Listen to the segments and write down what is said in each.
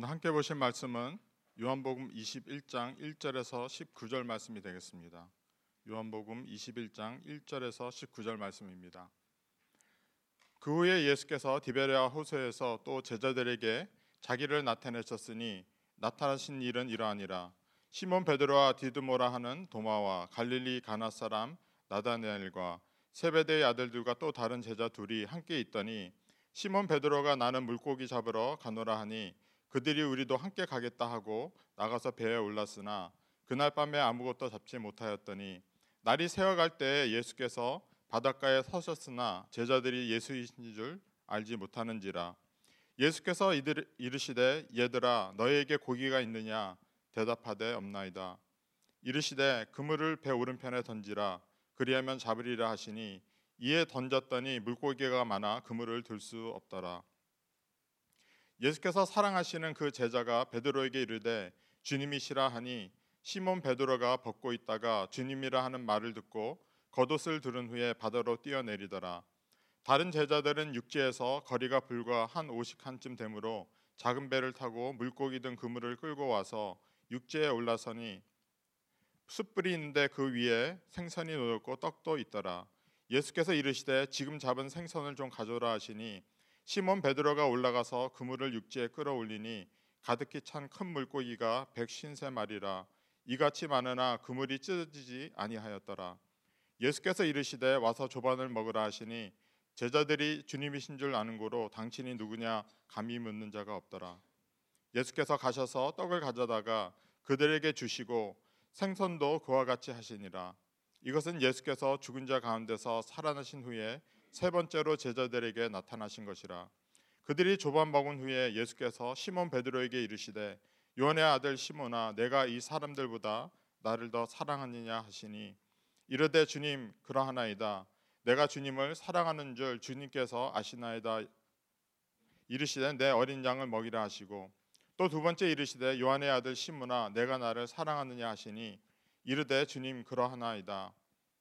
오늘 함께 보실 말씀은 요한복음 21장 1절에서 19절 말씀이 되겠습니다. 요한복음 21장 1절에서 19절 말씀입니다. 그 후에 예수께서 디베레아 호수에서 또 제자들에게 자기를 나타내셨으니 나타나신 일은 이러하니라 시몬 베드로와 디드모라 하는 도마와 갈릴리 가나 사람 나다나엘과 세베대의 아들들과 또 다른 제자 둘이 함께 있더니 시몬 베드로가 나는 물고기 잡으러 가노라 하니 그들이 우리도 함께 가겠다 하고 나가서 배에 올랐으나 그날 밤에 아무것도 잡지 못하였더니 날이 새어갈 때에 예수께서 바닷가에 서셨으나 제자들이 예수이신 줄 알지 못하는지라 예수께서 이들 이르시되 얘들아 너희에게 고기가 있느냐? 대답하되 없나이다. 이르시되 그물을 배 오른편에 던지라. 그리하면 잡으리라 하시니 이에 던졌더니 물고기가 많아 그물을 들 수 없더라 예수께서 사랑하시는 그 제자가 베드로에게 이르되 주님이시라 하니 시몬 베드로가 벗고 있다가 주님이라 하는 말을 듣고 겉옷을 들은 후에 바다로 뛰어내리더라. 다른 제자들은 육지에서 거리가 불과 한 오십칸쯤 되므로 작은 배를 타고 물고기 든 그물을 끌고 와서 육지에 올라서니 숯불이 있는데 그 위에 생선이 놓였고 떡도 있더라. 예수께서 이르시되 지금 잡은 생선을 좀 가져라 하시니 시몬 베드로가 올라가서 그물을 육지에 끌어올리니 가득히 찬 큰 물고기가 백쉰세 마리라 이같이 많으나 그물이 찢어지지 아니하였더라. 예수께서 이르시되 와서 조반을 먹으라 하시니 제자들이 주님이신 줄 아는 고로 당신이 누구냐 감히 묻는 자가 없더라. 예수께서 가셔서 떡을 가져다가 그들에게 주시고 생선도 그와 같이 하시니라. 이것은 예수께서 죽은 자 가운데서 살아나신 후에 세 번째로 제자들에게 나타나신 것이라. 그들이 조반 먹은 후에 예수께서 시몬 베드로에게 이르시되 요한의 아들 시몬아 내가 이 사람들보다 나를 더 사랑하느냐 하시니 이르되 주님 그러하나이다. 내가 주님을 사랑하는 줄 주님께서 아시나이다. 이르시되 내 어린 양을 먹이라 하시고 또 두 번째 이르시되 요한의 아들 시몬아 내가 나를 사랑하느냐 하시니 이르되 주님 그러하나이다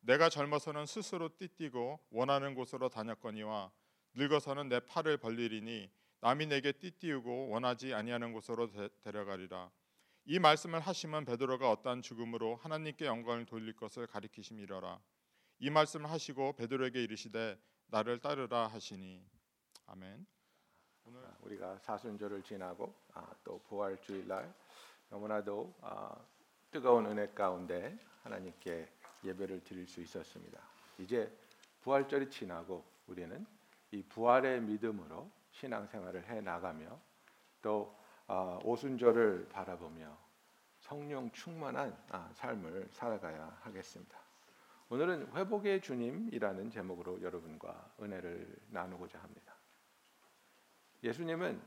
내가 젊어서는 스스로 띠뛰고 원하는 곳으로 다녔거니와 늙어서는 내 팔을 벌리리니 남이 내게 띠띠우고 원하지 아니하는 곳으로 데, 데려가리라. 이 말씀을 하시면 베드로가 어떠한 죽음으로 하나님께 영광을 돌릴 것을 가리키심이러라. 이 말씀을 하시고 베드로에게 이르시되 나를 따르라 하시니 아멘. 오늘 우리가 사순절을 지나고 아, 또 부활 주일날 너무나도 아, 뜨거운 은혜 가운데 하나님께 예배를 드릴 수 있었습니다. 이제 부활절이 지나고 우리는 이 부활의 믿음으로 신앙생활을 해 나가며 또 아, 오순절을 바라보며 성령 충만한 아, 삶을 살아가야 하겠습니다. 오늘은 회복의 주님이라는 제목으로 여러분과 은혜를 나누고자 합니다. 예수님은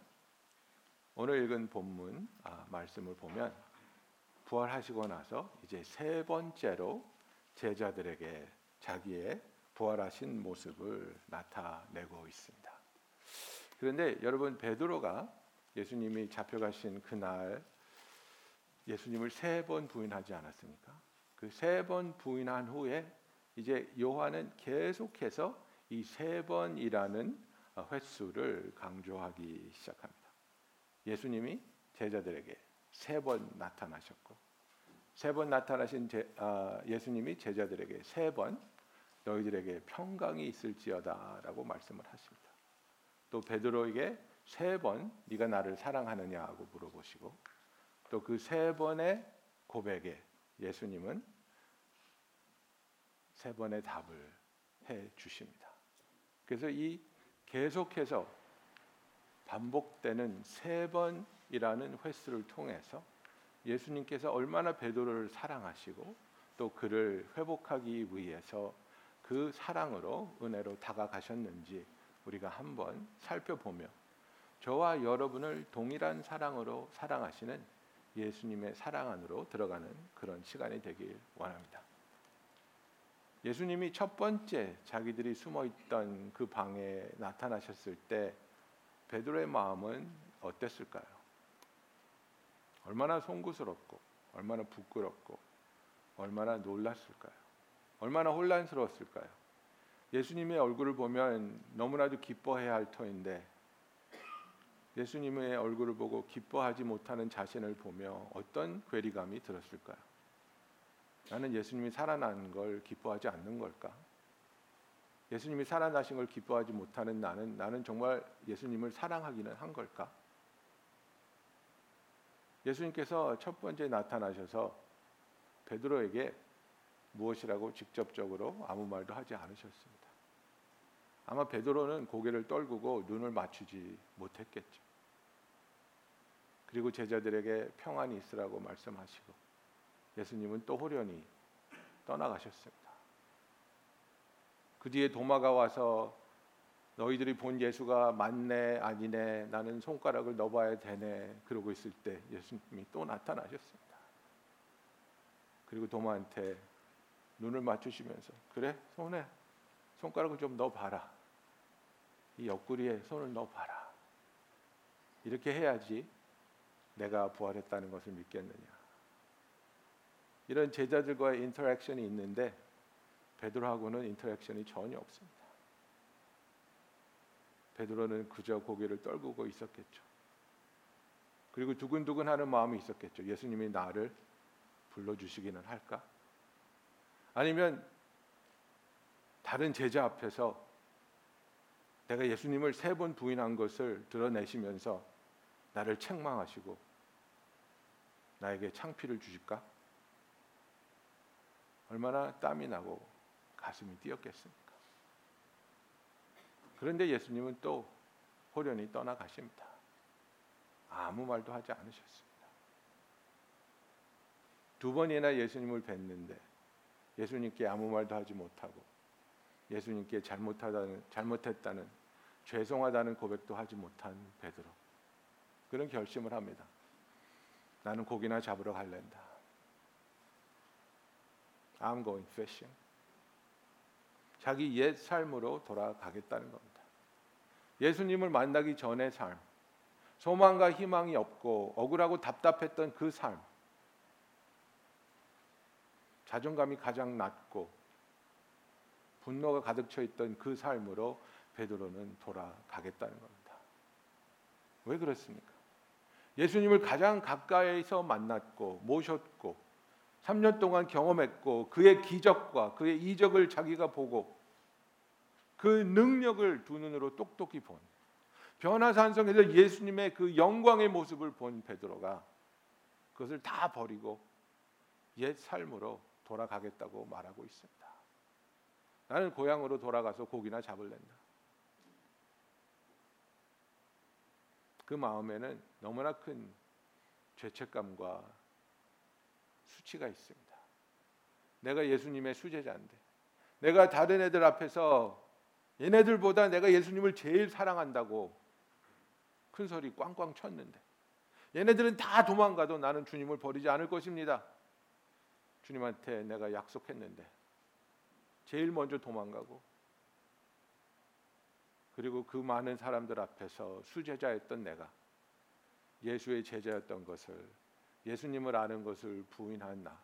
오늘 읽은 본문 아, 말씀을 보면 부활하시고 나서 이제 세 번째로 제자들에게 자기의 부활하신 모습을 나타내고 있습니다. 그런데 여러분 베드로가 예수님이 잡혀가신 그날 예수님을 세 번 부인하지 않았습니까? 그 세 번 부인한 후에 이제 요한은 계속해서 이 세 번이라는 횟수를 강조하기 시작합니다. 예수님이 제자들에게 세 번 나타나셨고 세 번 나타나신 제, 아, 예수님이 제자들에게 세 번 너희들에게 평강이 있을지어다라고 말씀을 하십니다. 또 베드로에게 세 번 네가 나를 사랑하느냐고 물어보시고 또 그 세 번의 고백에 예수님은 세 번의 답을 해 주십니다. 그래서 이 계속해서 반복되는 세 번이라는 횟수를 통해서 예수님께서 얼마나 베드로를 사랑하시고 또 그를 회복하기 위해서 그 사랑으로 은혜로 다가가셨는지 우리가 한번 살펴보며 저와 여러분을 동일한 사랑으로 사랑하시는 예수님의 사랑 안으로 들어가는 그런 시간이 되길 원합니다. 예수님이 첫 번째 자기들이 숨어 있던 그 방에 나타나셨을 때 베드로의 마음은 어땠을까요? 얼마나 송구스럽고 얼마나 부끄럽고 얼마나 놀랐을까요? 얼마나 혼란스러웠을까요? 예수님의 얼굴을 보면 너무나도 기뻐해야 할 터인데 예수님의 얼굴을 보고 기뻐하지 못하는 자신을 보며 어떤 괴리감이 들었을까요? 나는 예수님이 살아난 걸 기뻐하지 않는 걸까? 예수님이 살아나신 걸 기뻐하지 못하는 나는 나는 정말 예수님을 사랑하기는 한 걸까? 예수님께서 첫 번째 나타나셔서 베드로에게 무엇이라고 직접적으로 아무 말도 하지 않으셨습니다. 아마 베드로는 고개를 떨구고 눈을 맞추지 못했겠죠. 그리고 제자들에게 평안이 있으라고 말씀하시고 예수님은 또 호련히 떠나가셨습니다. 그 뒤에 도마가 와서 너희들이 본 예수가 맞네 아니네 나는 손가락을 넣어봐야 되네 그러고 있을 때 예수님이 또 나타나셨습니다. 그리고 도마한테 눈을 맞추시면서 그래 손에 손가락을 좀 넣어봐라 이 옆구리에 손을 넣어봐라 이렇게 해야지 내가 부활했다는 것을 믿겠느냐 이런 제자들과의 interaction이 있는데 베드로하고는 interaction이 전혀 없습니다. 베드로는 그저 고개를 떨구고 있었겠죠. 그리고 두근두근하는 마음이 있었겠죠. 예수님이 나를 불러주시기는 할까? 아니면 다른 제자 앞에서 내가 예수님을 세 번 부인한 것을 드러내시면서 나를 책망하시고 나에게 창피를 주실까? 얼마나 땀이 나고 가슴이 뛰었겠습니까? 그런데 예수님은 또 호련히 떠나가십니다. 아무 말도 하지 않으셨습니다. 두 번이나 예수님을 뵀는데 예수님께 아무 말도 하지 못하고 예수님께 잘못하다는 잘못했다는 죄송하다는 고백도 하지 못한 베드로 그런 결심을 합니다. 나는 고기나 잡으러 갈랜다. I'm going fishing. 자기 옛 삶으로 돌아가겠다는 겁니다. 예수님을 만나기 전의 삶, 소망과 희망이 없고 억울하고 답답했던 그 삶, 자존감이 가장 낮고 분노가 가득 차 있던 그 삶으로 베드로는 돌아가겠다는 겁니다. 왜 그렇습니까? 예수님을 가장 가까이서 만났고 모셨고 3년 동안 경험했고 그의 기적과 그의 이적을 자기가 보고 그 능력을 두 눈으로 똑똑히 본 변화산성에서 예수님의 그 영광의 모습을 본 베드로가 그것을 다 버리고 옛 삶으로 돌아가겠다고 말하고 있습니다. 나는 고향으로 돌아가서 고기나 잡을랜다. 그 마음에는 너무나 큰 죄책감과 수치가 있습니다. 내가 예수님의 수제자인데 내가 다른 애들 앞에서 얘네들보다 내가 예수님을 제일 사랑한다고 큰 소리 꽝꽝 쳤는데 얘네들은 다 도망가도 나는 주님을 버리지 않을 것입니다. 주님한테 내가 약속했는데 제일 먼저 도망가고 그리고 그 많은 사람들 앞에서 수제자였던 내가 예수의 제자였던 것을 예수님을 아는 것을 부인한 나.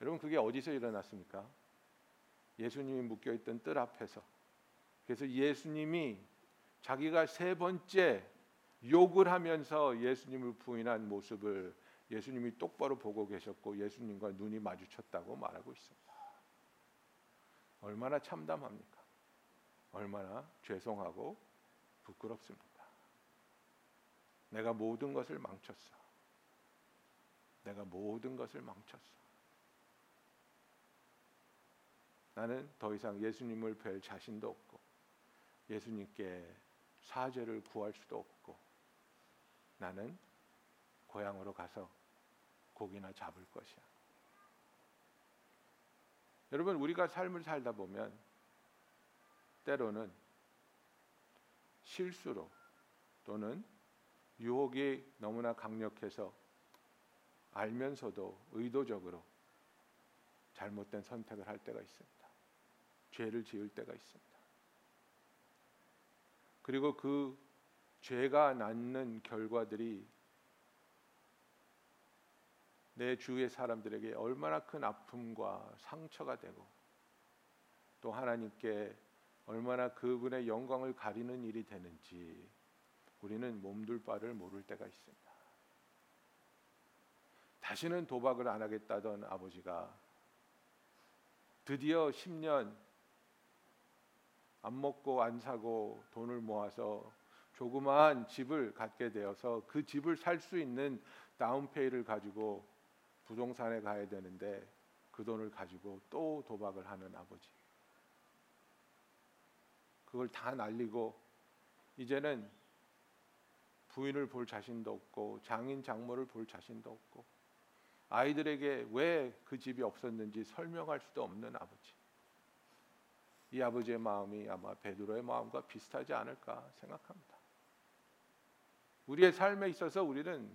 여러분 그게 어디서 일어났습니까? 예수님이 묶여 있던 뜰 앞에서. 그래서 예수님이 자기가 세 번째 욕을 하면서 예수님을 부인한 모습을 예수님이 똑바로 보고 계셨고 예수님과 눈이 마주쳤다고 말하고 있습니다. 얼마나 참담합니까? 얼마나 죄송하고 부끄럽습니까? 내가 모든 것을 망쳤어. 내가 모든 것을 망쳤어. 나는 더 이상 예수님을 뵐 자신도 없고 예수님께 사죄를 구할 수도 없고 나는 고향으로 가서 고기나 잡을 것이야. 여러분 우리가 삶을 살다 보면 때로는 실수로 또는 유혹이 너무나 강력해서 알면서도 의도적으로 잘못된 선택을 할 때가 있습니다. 죄를 지을 때가 있습니다. 그리고 그 죄가 낳는 결과들이 내 주위의 사람들에게 얼마나 큰 아픔과 상처가 되고 또 하나님께 얼마나 그분의 영광을 가리는 일이 되는지 우리는 몸둘 바를 모를 때가 있습니다. 다시는 도박을 안 하겠다던 아버지가 드디어 10년 안 먹고 안 사고 돈을 모아서 조그마한 집을 갖게 되어서 그 집을 살 수 있는 다운페이를 가지고 부동산에 가야 되는데 그 돈을 가지고 또 도박을 하는 아버지. 그걸 다 날리고 이제는 부인을 볼 자신도 없고 장인 장모를 볼 자신도 없고 아이들에게 왜 그 집이 없었는지 설명할 수도 없는 아버지. 이 아버지의 마음이 아마 베드로의 마음과 비슷하지 않을까 생각합니다. 우리의 삶에 있어서 우리는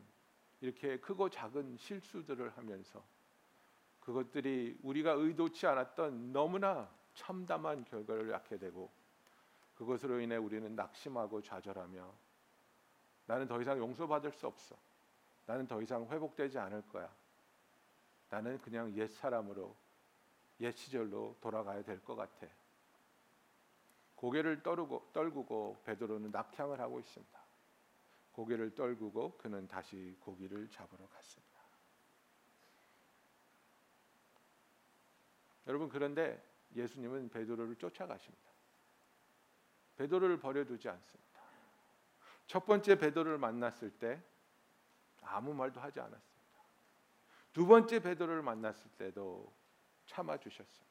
이렇게 크고 작은 실수들을 하면서 그것들이 우리가 의도치 않았던 너무나 참담한 결과를 낳게 되고 그것으로 인해 우리는 낙심하고 좌절하며 나는 더 이상 용서받을 수 없어. 나는 더 이상 회복되지 않을 거야. 나는 그냥 옛 사람으로 옛 시절로 돌아가야 될 것 같아. 고개를 떨고 떨구고 베드로는 낙향을 하고 있습니다. 고개를 떨구고 그는 다시 고기를 잡으러 갔습니다. 여러분 그런데 예수님은 베드로를 쫓아가십니다. 베드로를 버려두지 않습니다. 첫 번째 베드로를 만났을 때 아무 말도 하지 않았습니다. 두 번째 베드로를 만났을 때도 참아 주셨습니다.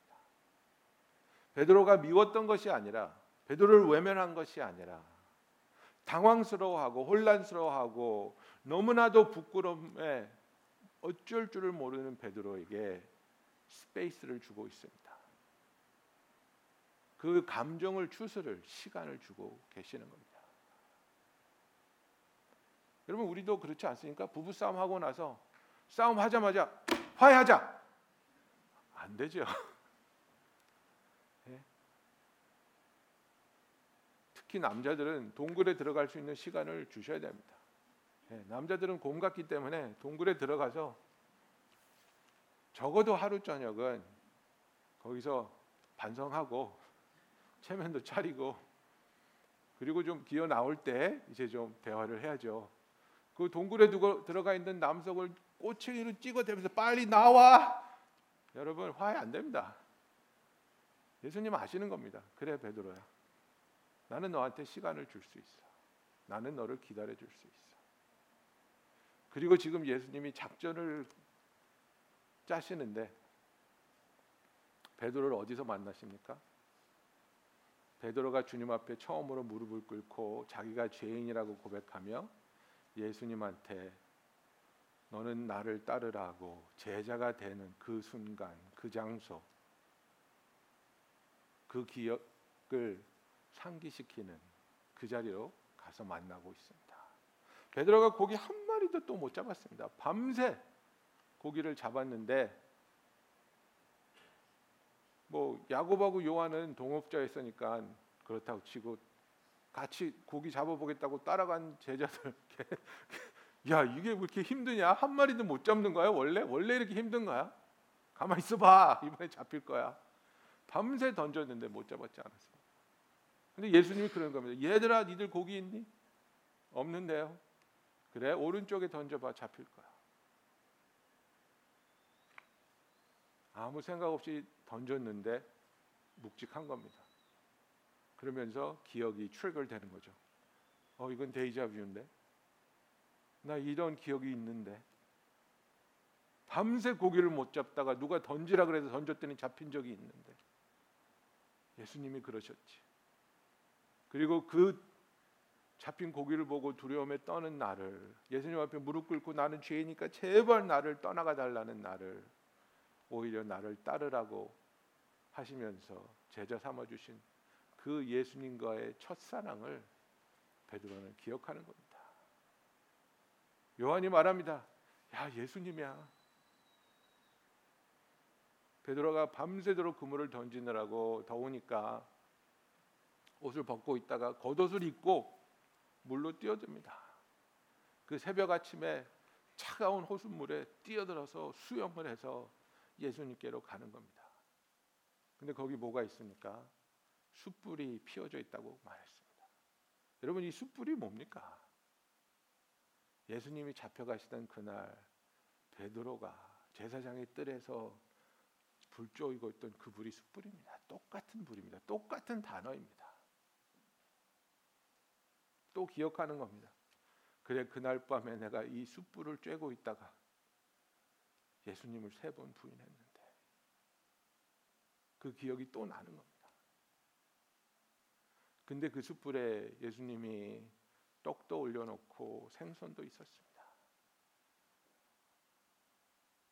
베드로가 미웠던 것이 아니라 베드로를 외면한 것이 아니라 당황스러워하고 혼란스러워하고 너무나도 부끄러움에 어쩔 줄을 모르는 베드로에게 스페이스를 주고 있습니다. 그 감정을 추스를 시간을 주고 계시는 겁니다. 여러분 우리도 그렇지 않습니까? 부부 싸움 하고 나서 싸움 하자마자 화해하자 안 되죠. 예? 특히 남자들은 동굴에 들어갈 수 있는 시간을 주셔야 됩니다. 예, 남자들은 곰 같기 때문에 동굴에 들어가서 적어도 하루 저녁은 거기서 반성하고 체면도 차리고 그리고 좀 기어 나올 때 이제 좀 대화를 해야죠. 그 동굴에 두고 들어가 있는 남성을 꼬챙이로 찍어대면서 빨리 나와. 여러분 화해 안 됩니다. 예수님 아시는 겁니다. 그래 베드로야. 나는 너한테 시간을 줄 수 있어. 나는 너를 기다려 줄 수 있어. 그리고 지금 예수님이 작전을 짜시는데 베드로를 어디서 만나십니까? 베드로가 주님 앞에 처음으로 무릎을 꿇고 자기가 죄인이라고 고백하며 예수님한테 너는 나를 따르라고 제자가 되는 그 순간, 그 장소, 그 기억을 상기시키는 그 자리로 가서 만나고 있습니다. 베드로가 고기 한 마리도 또 못 잡았습니다. 밤새 고기를 잡았는데 뭐 야곱하고 요한은 동업자였으니까 그렇다고 치고 같이 고기 잡아보겠다고 따라간 제자들 야 이게 왜 이렇게 힘드냐? 한 마리도 못 잡는 거야 원래? 원래 이렇게 힘든 거야? 가만 있어봐. 이번에 잡힐 거야. 밤새 던졌는데 못 잡았지 않았어. 근데 예수님이 그런 겁니다. 얘들아 니들 고기 있니? 없는데요. 그래 오른쪽에 던져봐. 잡힐 거야. 아무 생각 없이 던졌는데 묵직한 겁니다. 그러면서 기억이 트리거 되는 거죠. 어 이건 데이자뷰인데 나 이런 기억이 있는데 밤새 고기를 못 잡다가 누가 던지라 그래서 던졌더니 잡힌 적이 있는데 예수님이 그러셨지. 그리고 그 잡힌 고기를 보고 두려움에 떠는 나를 예수님 앞에 무릎 꿇고 나는 죄이니까 제발 나를 떠나가 달라는 나를 오히려 나를 따르라고 하시면서 제자 삼아 주신 그 예수님과의 첫 사랑을 베드로는 기억하는 겁니다. 요한이 말합니다. 야 예수님이야. 베드로가 밤새도록 그물을 던지느라고 더우니까 옷을 벗고 있다가 겉옷을 입고 물로 뛰어듭니다. 그 새벽 아침에 차가운 호수물에 뛰어들어서 수영을 해서 예수님께로 가는 겁니다. 근데 거기 뭐가 있습니까? 숯불이 피어져 있다고 말했습니다. 여러분 이 숯불이 뭡니까? 예수님이 잡혀가시던 그날 베드로가 제사장의 뜰에서 불 쪼이고 있던 그 불이 숯불입니다. 똑같은 불입니다. 똑같은 단어입니다. 또 기억하는 겁니다. 그래 그날 밤에 내가 이 숯불을 쬐고 있다가 예수님을 세 번 부인했는데 그 기억이 또 나는 겁니다. 근데 그 숯불에 예수님이 떡도 올려놓고 생선도 있었습니다.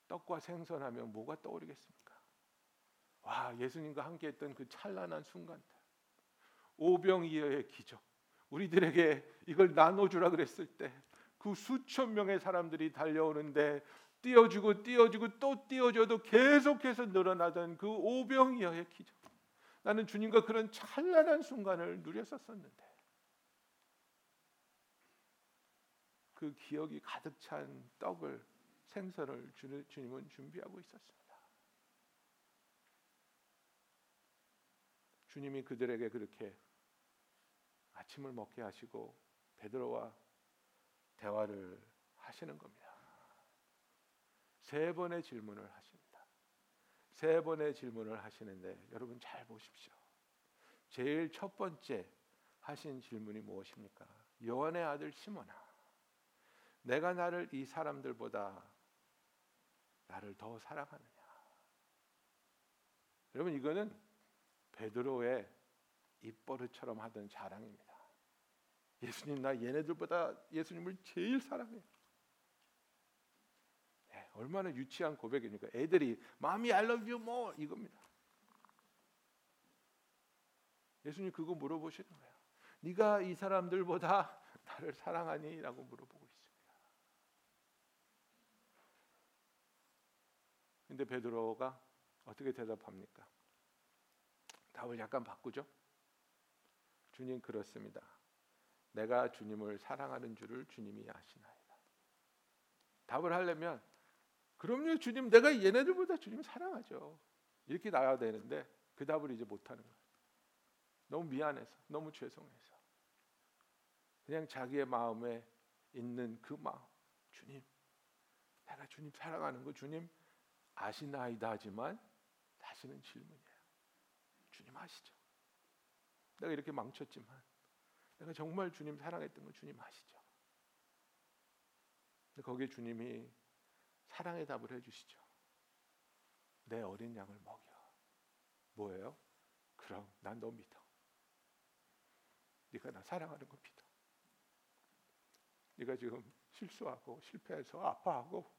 떡과 생선하면 뭐가 떠오르겠습니까? 와 예수님과 함께했던 그 찬란한 순간들, 오병이어의 기적, 우리들에게 이걸 나눠주라 그랬을 때 그 수천 명의 사람들이 달려오는데 띄워주고 띄워주고 또 띄워줘도 계속해서 늘어나던 그 오병이어의 기적. 나는 주님과 그런 찬란한 순간을 누렸었었는데 그 기억이 가득 찬 떡을 생선을 주님은 준비하고 있었습니다. 주님이 그들에게 그렇게 아침을 먹게 하시고 베드로와 대화를 하시는 겁니다. 세 번의 질문을 하십니다. 세 번의 질문을 하시는데 여러분 잘 보십시오. 제일 첫 번째 하신 질문이 무엇입니까? 요한의 아들 시몬아, 내가 나를 이 사람들보다 나를 더 사랑하느냐? 여러분 이거는 베드로의 입버릇처럼 하던 자랑입니다. 예수님 나 얘네들보다 예수님을 제일 사랑해. 네, 얼마나 유치한 고백입니까? 애들이 마미 I love you more 이겁니다. 예수님 그거 물어보시는 거예요. 네가 이 사람들보다 나를 사랑하니?라고 물어보고 있습니다. 근데 베드로가 어떻게 대답합니까? 답을 약간 바꾸죠. 주님 그렇습니다. 내가 주님을 사랑하는 줄을 주님이 아시나이다. 답을 하려면 그럼요 주님 내가 얘네들보다 주님 사랑하죠. 이렇게 나와야 되는데 그 답을 이제 못 하는 거예요. 너무 미안해서 너무 죄송해서 그냥 자기의 마음에 있는 그 마음 주님 내가 주님 사랑하는 거 주님 아시나이다 하지만 다시는 질문이에요. 주님 아시죠? 내가 이렇게 망쳤지만 내가 정말 주님 사랑했던 거 주님 아시죠? 거기에 주님이 사랑의 답을 해주시죠. 내 어린 양을 먹여. 뭐예요? 그럼 난 너 믿어. 네가 나 사랑하는 거 믿어. 네가 지금 실수하고 실패해서 아파하고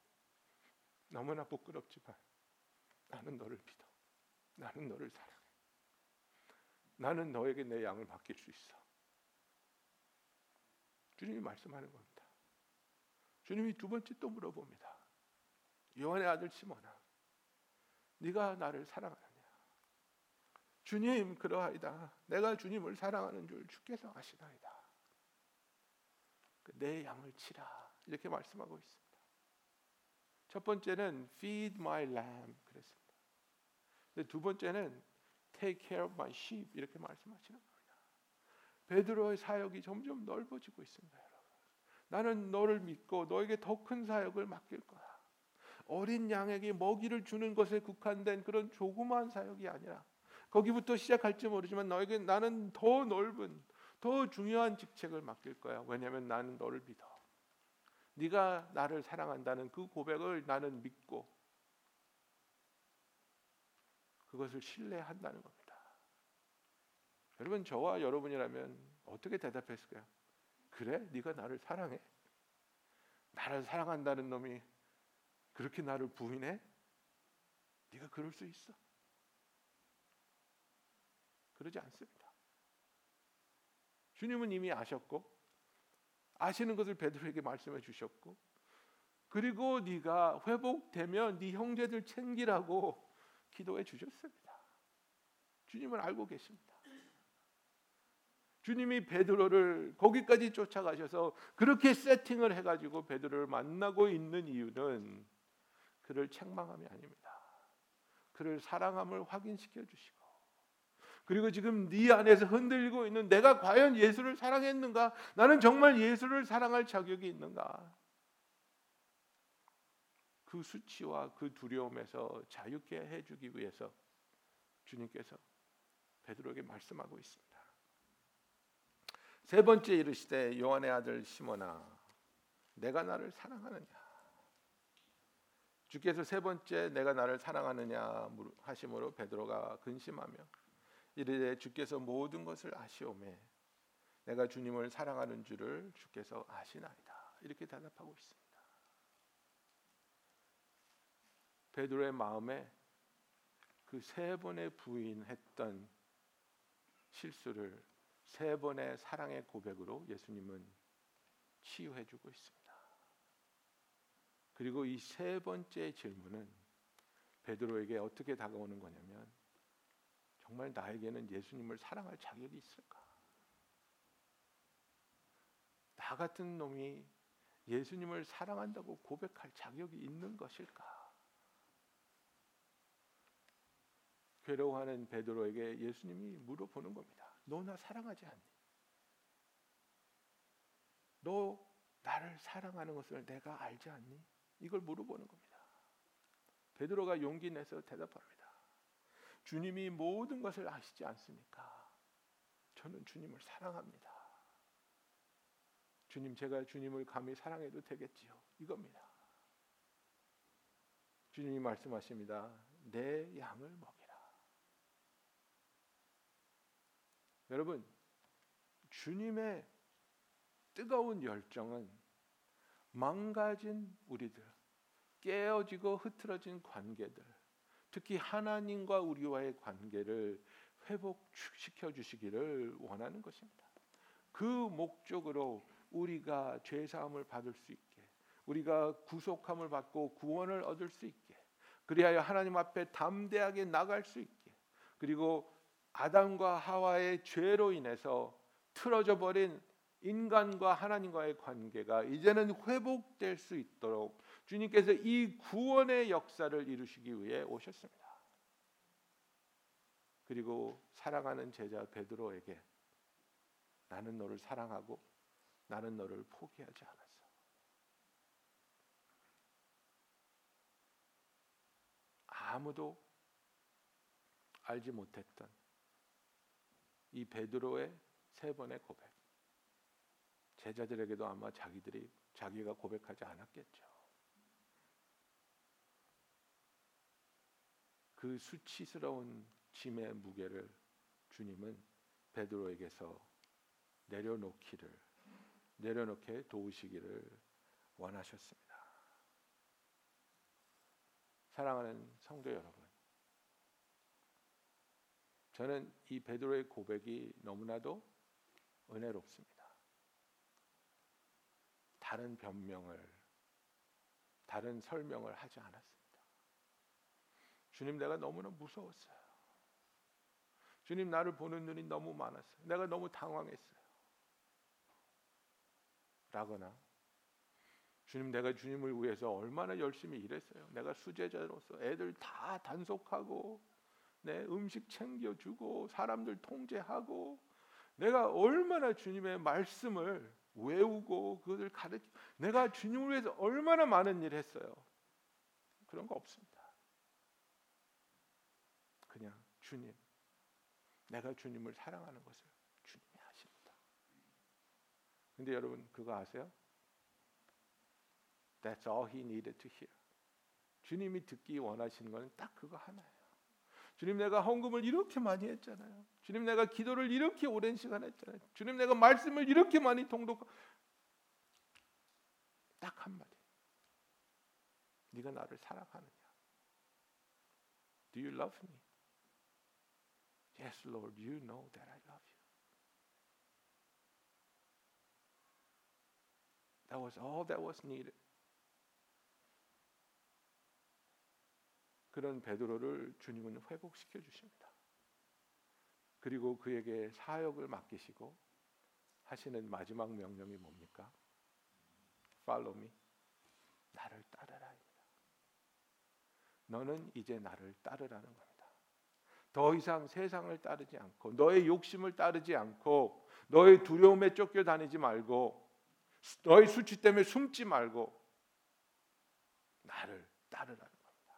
너무나 부끄럽지만 나는 너를 믿어. 나는 너를 사랑해. 나는 너에게 내 양을 맡길 수 있어. 주님이 말씀하는 겁니다. 주님이 두 번째 또 물어봅니다. 요한의 아들 시몬아, 네가 나를 사랑하느냐? 주님 그러하이다. 내가 주님을 사랑하는 줄 주께서 아시나이다. 그내 양을 치라 이렇게 말씀하고 있습니다. 첫 번째는 feed my lamb 그랬습니다. 두 번째는 take care of my sheep 이렇게 말씀하시는 겁니다. 베드로의 사역이 점점 넓어지고 있습니다, 여러분. 나는 너를 믿고 너에게 더 큰 사역을 맡길 거야. 어린 양에게 먹이를 주는 것에 국한된 그런 조그마한 사역이 아니라 거기부터 시작할지 모르지만 너에게 나는 더 넓은 더 중요한 직책을 맡길 거야. 왜냐하면 나는 너를 믿어. 네가 나를 사랑한다는 그 고백을 나는 믿고 그것을 신뢰한다는 겁니다. 여러분 저와 여러분이라면 어떻게 대답했을까요? 그래? 네가 나를 사랑해? 나를 사랑한다는 놈이 그렇게 나를 부인해? 네가 그럴 수 있어? 그러지 않습니다. 주님은 이미 아셨고 아시는 것을 베드로에게 말씀해 주셨고 그리고 네가 회복되면 네 형제들 챙기라고 기도해 주셨습니다. 주님을 알고 계십니다. 주님이 베드로를 거기까지 쫓아가셔서 그렇게 세팅을 해 가지고 베드로를 만나고 있는 이유는 그를 책망함이 아닙니다. 그를 사랑함을 확인시켜 주시고 그리고 지금 네 안에서 흔들리고 있는 내가 과연 예수를 사랑했는가? 나는 정말 예수를 사랑할 자격이 있는가? 그 수치와 그 두려움에서 자유케 해주기 위해서 주님께서 베드로에게 말씀하고 있습니다. 세 번째 이르시되 요한의 아들 시몬아 내가 나를 사랑하느냐 주께서 세 번째 내가 나를 사랑하느냐 하심으로 베드로가 근심하며 이르되 주께서 모든 것을 아시오매 내가 주님을 사랑하는 줄을 주께서 아시나이다 이렇게 대답하고 있습니다. 베드로의 마음에 그 세 번의 부인했던 실수를 세 번의 사랑의 고백으로 예수님은 치유해 주고 있습니다. 그리고 이 세 번째 질문은 베드로에게 어떻게 다가오는 거냐면 정말 나에게는 예수님을 사랑할 자격이 있을까? 나 같은 놈이 예수님을 사랑한다고 고백할 자격이 있는 것일까? 괴로워하는 베드로에게 예수님이 물어보는 겁니다. 너 나 사랑하지 않니? 너 나를 사랑하는 것을 내가 알지 않니? 이걸 물어보는 겁니다. 베드로가 용기 내서 대답합니다. 주님이 모든 것을 아시지 않습니까? 저는 주님을 사랑합니다. 주님 제가 주님을 감히 사랑해도 되겠지요. 이겁니다. 주님이 말씀하십니다. 내 양을 먹이라. 여러분 주님의 뜨거운 열정은 망가진 우리들, 깨어지고 흐트러진 관계들, 특히 하나님과 우리와의 관계를 회복시켜 주시기를 원하는 것입니다. 그 목적으로 우리가 죄 사함을 받을 수 있게, 우리가 구속함을 받고 구원을 얻을 수 있게, 그리하여 하나님 앞에 담대하게 나갈 수 있게, 그리고 아담과 하와의 죄로 인해서 틀어져 버린 인간과 하나님과의 관계가 이제는 회복될 수 있도록 주님께서 이 구원의 역사를 이루시기 위해 오셨습니다. 그리고 사랑하는 제자 베드로에게 나는 너를 사랑하고 나는 너를 포기하지 않았어. 아무도 알지 못했던 이 베드로의 세 번의 고백. 제자들에게도 아마 자기들이 자기가 고백하지 않았겠죠. 그 수치스러운 짐의 무게를 주님은 베드로에게서 내려놓기를 내려놓게 도우시기를 원하셨습니다. 사랑하는 성도 여러분, 저는 이 베드로의 고백이 너무나도 은혜롭습니다. 다른 변명을 다른 설명을 하지 않았습니다. 주님 내가 너무나 무서웠어요. 주님 나를 보는 눈이 너무 많았어요. 내가 너무 당황했어요. 라거나 주님 내가 주님을 위해서 얼마나 열심히 일했어요. 내가 수제자로서 애들 다 단속하고 내 음식 챙겨주고 사람들 통제하고 내가 얼마나 주님의 말씀을 외우고 그것을 가르치 내가 주님을 위해서 얼마나 많은 일 했어요. 그런 거 없습니다. 그냥 주님 내가 주님을 사랑하는 것을 주님이 아십니다. 근데 여러분 그거 아세요? That's all he needed to hear. 주님이 듣기 원하시는 것은 딱 그거 하나예요. 주님 내가 헌금을 이렇게 많이 했잖아요. 주님 내가 기도를 이렇게 오랜 시간 했잖아요. 주님 내가 말씀을 이렇게 많이 통독 딱 한마디. 네가 나를 사랑하느냐? Do you love me? Yes, Lord, you know that I love you. That was all that was needed. 그런 베드로를 주님은 회복시켜 주십니다. 그리고 그에게 사역을 맡기시고 하시는 마지막 명령이 뭡니까? 팔로우 미. 나를 따르라입니다. 너는 이제 나를 따르라는 겁니다. 더 이상 세상을 따르지 않고 너의 욕심을 따르지 않고 너의 두려움에 쫓겨 다니지 말고 너의 수치 때문에 숨지 말고 나를 따르라는 겁니다.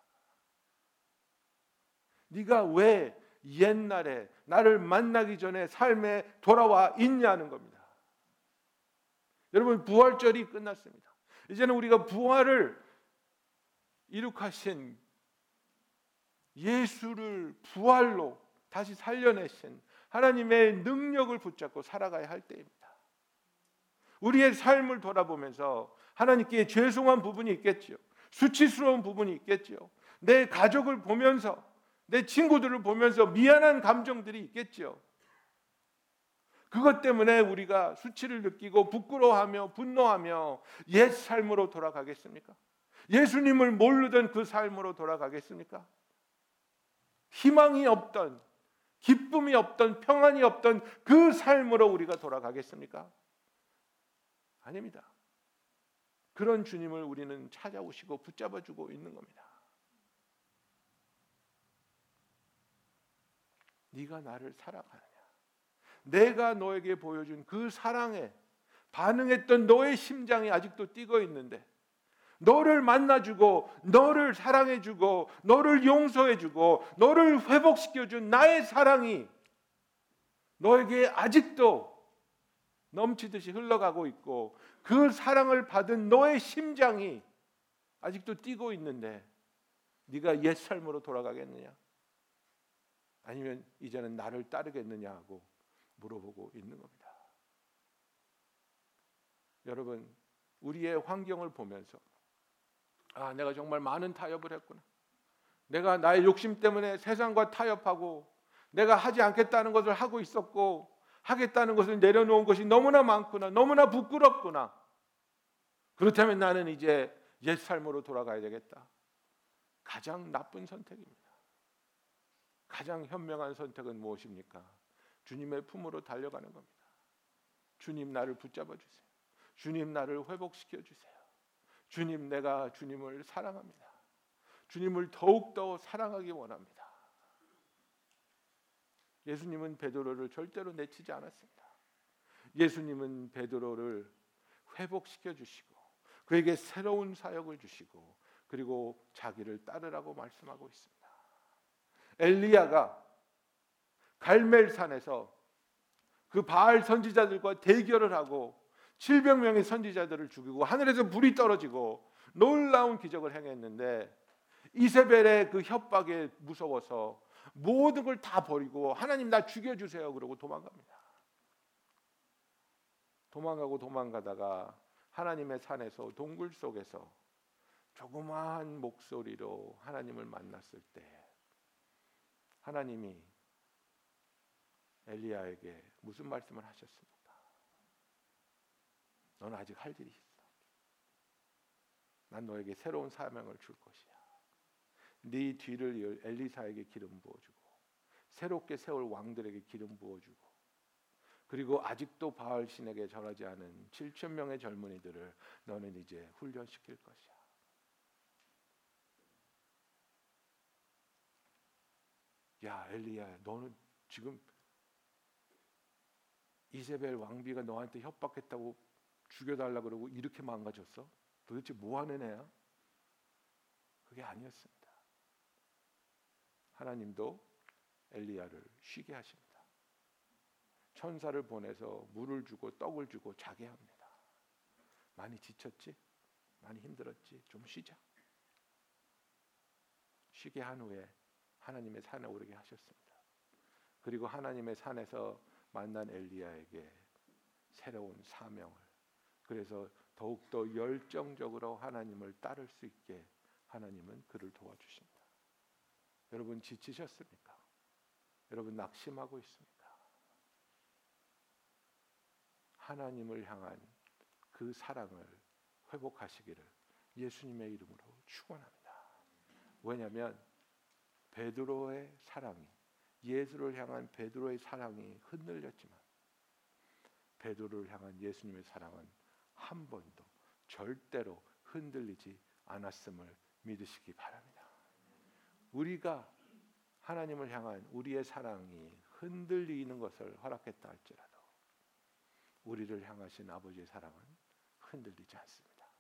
네가 왜 옛날에 나를 만나기 전에 삶에 돌아와 있냐는 겁니다. 여러분 부활절이 끝났습니다. 이제는 우리가 부활을 이룩하신 예수를 부활로 다시 살려내신 하나님의 능력을 붙잡고 살아가야 할 때입니다. 우리의 삶을 돌아보면서 하나님께 죄송한 부분이 있겠지요. 수치스러운 부분이 있겠지요. 내 가족을 보면서 내 친구들을 보면서 미안한 감정들이 있겠지요. 그것 때문에 우리가 수치를 느끼고 부끄러워하며 분노하며 옛 삶으로 돌아가겠습니까? 예수님을 모르던 그 삶으로 돌아가겠습니까? 희망이 없던 기쁨이 없던 평안이 없던 그 삶으로 우리가 돌아가겠습니까? 아닙니다. 그런 주님을 우리는 찾아오시고 붙잡아 주고 있는 겁니다. 네가 나를 사랑하느냐? 내가 너에게 보여준 그 사랑에 반응했던 너의 심장이 아직도 뛰고 있는데 너를 만나주고 너를 사랑해주고 너를 용서해주고 너를 회복시켜준 나의 사랑이 너에게 아직도 넘치듯이 흘러가고 있고 그 사랑을 받은 너의 심장이 아직도 뛰고 있는데 네가 옛 삶으로 돌아가겠느냐? 아니면 이제는 나를 따르겠느냐 하고 물어보고 있는 겁니다. 여러분, 우리의 환경을 보면서 아, 내가 정말 많은 타협을 했구나. 내가 나의 욕심 때문에 세상과 타협하고 내가 하지 않겠다는 것을 하고 있었고 하겠다는 것을 내려놓은 것이 너무나 많구나. 너무나 부끄럽구나. 그렇다면 나는 이제 옛 삶으로 돌아가야 되겠다. 가장 나쁜 선택입니다. 가장 현명한 선택은 무엇입니까? 주님의 품으로 달려가는 겁니다. 주님 나를 붙잡아 주세요. 주님 나를 회복시켜 주세요. 주님 내가 주님을 사랑합니다. 주님을 더욱더 사랑하기 원합니다. 예수님은 베드로를 절대로 내치지 않았습니다. 예수님은 베드로를 회복시켜 주시고 그에게 새로운 사역을 주시고 그리고 자기를 따르라고 말씀하고 있습니다. 엘리야가 갈멜산에서 그 바알 선지자들과 대결을 하고 700명의 선지자들을 죽이고 하늘에서 불이 떨어지고 놀라운 기적을 행했는데 이세벨의 그 협박에 무서워서 모든 걸 다 버리고 하나님 나 죽여 주세요 그러고 도망갑니다. 도망가고 도망가다가 하나님의 산에서 동굴 속에서 조그마한 목소리로 하나님을 만났을 때 하나님이 엘리야에게 무슨 말씀을 하셨습니까? 넌 아직 할 일이 있어. 난 너에게 새로운 사명을 줄 것이야. 네 뒤를 엘리사에게 기름 부어주고 새롭게 세울 왕들에게 기름 부어주고 그리고 아직도 바알 신에게 절하지 않은 7천 명의 젊은이들을 너는 이제 훈련시킬 것이야. 야 엘리야, 너는 지금 이세벨 왕비가 너한테 협박했다고 죽여달라 그러고 이렇게 망가졌어? 도대체 뭐 하는 애야? 그게 아니었습니다. 하나님도 엘리야를 쉬게 하십니다. 천사를 보내서 물을 주고 떡을 주고 자게 합니다. 많이 지쳤지? 많이 힘들었지? 좀 쉬자. 쉬게 한 후에 하나님의 산에 오르게 하셨습니다. 그리고 하나님의 산에서 만난 엘리야에게 새로운 사명을 그래서 더욱더 열정적으로 하나님을 따를 수 있게 하나님은 그를 도와주십니다. 여러분 지치셨습니까? 여러분 낙심하고 있습니까? 하나님을 향한 그 사랑을 회복하시기를 예수님의 이름으로 축원합니다. 왜냐하면 베드로의 사랑이 예수를 향한 베드로의 사랑이 흔들렸지만 베드로를 향한 예수님의 사랑은 한 번도 절대로 흔들리지 않았음을 믿으시기 바랍니다. 우리가 하나님을 향한 우리의 사랑이 흔들리는 것을 허락했다 할지라도 우리를 향하신 아버지의 사랑은 흔들리지 않습니다.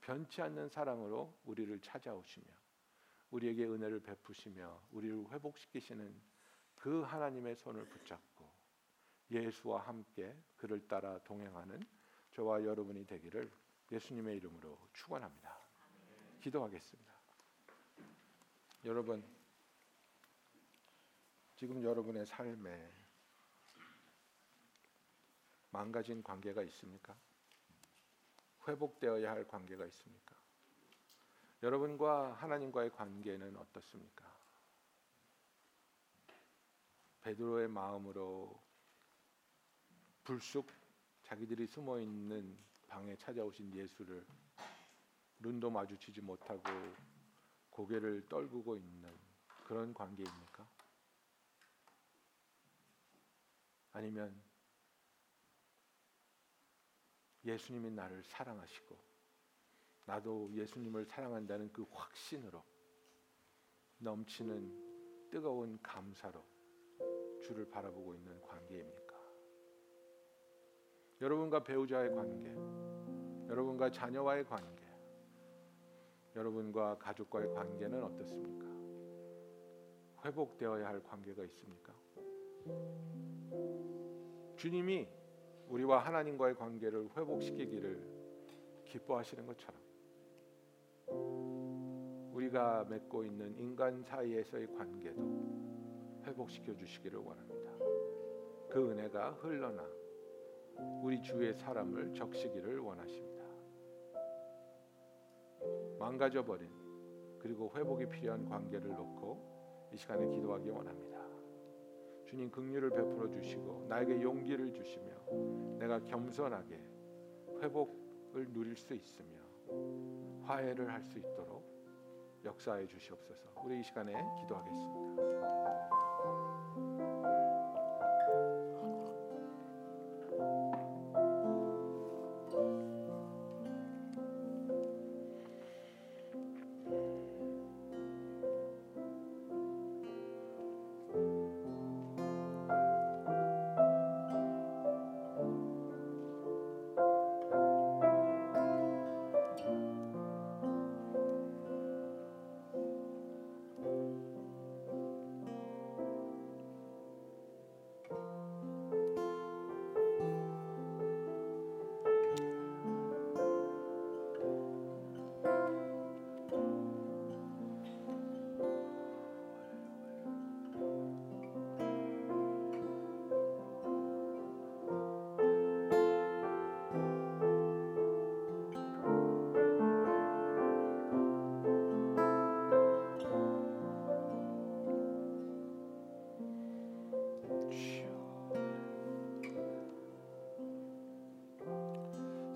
변치 않는 사랑으로 우리를 찾아오시며 우리에게 은혜를 베푸시며 우리를 회복시키시는 그 하나님의 손을 붙잡고 예수와 함께 그를 따라 동행하는 저와 여러분이 되기를 예수님의 이름으로 축원합니다. 기도하겠습니다. 여러분 지금 여러분의 삶에 망가진 관계가 있습니까? 회복되어야 할 관계가 있습니까? 여러분과 하나님과의 관계는 어떻습니까? 베드로의 마음으로 불쑥 자기들이 숨어 있는 방에 찾아오신 예수를 눈도 마주치지 못하고 고개를 떨구고 있는 그런 관계입니까? 아니면 예수님이 나를 사랑하시고 나도 예수님을 사랑한다는 그 확신으로 넘치는 뜨거운 감사로 주를 바라보고 있는 관계입니까? 여러분과 배우자의 관계, 여러분과 자녀와의 관계, 여러분과 가족과의 관계는 어떻습니까? 회복되어야 할 관계가 있습니까? 주님이 우리와 하나님과의 관계를 회복시키기를 기뻐하시는 것처럼 우리가 맺고 있는 인간 사이에서의 관계도 회복시켜 주시기를 원합니다. 그 은혜가 흘러나 우리 주의 사람을 적시기를 원하십니다. 망가져 버린 그리고 회복이 필요한 관계를 놓고 이 시간에 기도하기 원합니다. 주님 긍휼을 베풀어 주시고 나에게 용기를 주시며 내가 겸손하게 회복을 누릴 수 있으며 화해를 할 수 있도록 역사해 주시옵소서. 우리 이 시간에 기도하겠습니다.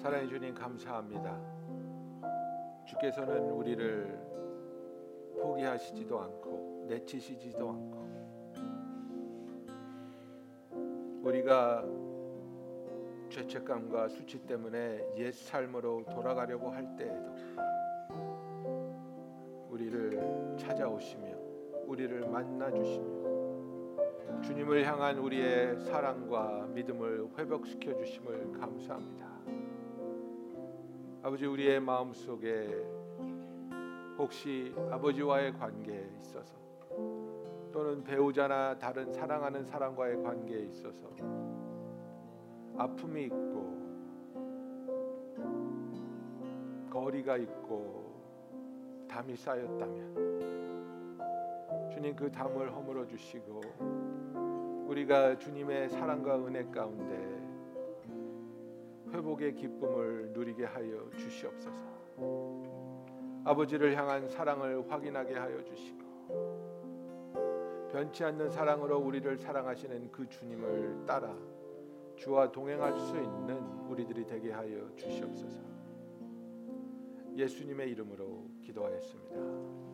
사랑해 주님 감사합니다. 주께서는 우리를 포기하시지도 않고 내치시지도 않고 우리가 죄책감과 수치 때문에 옛 삶으로 돌아가려고 할 때에도 우리를 찾아오시며 우리를 만나 주시며 주님을 향한 우리의 사랑과 믿음을 회복시켜 주심을 감사합니다. 아버지 우리의 마음 속에 혹시 아버지와의 관계에 있어서 또는 배우자나 다른 사랑하는 사람과의 관계에 있어서 아픔이 있고 거리가 있고 담이 쌓였다면 주님 그 담을 허물어 주시고 우리가 주님의 사랑과 은혜 가운데 회복의 기쁨을 누리게 하여 주시옵소서. 아버지를 향한 사랑을 확인하게 하여 주시고 변치 않는 사랑으로 우리를 사랑하시는 그 주님을 따라 주와 동행할 수 있는 우리들이 되게 하여 주시옵소서. 예수님의 이름으로 기도하였습니다.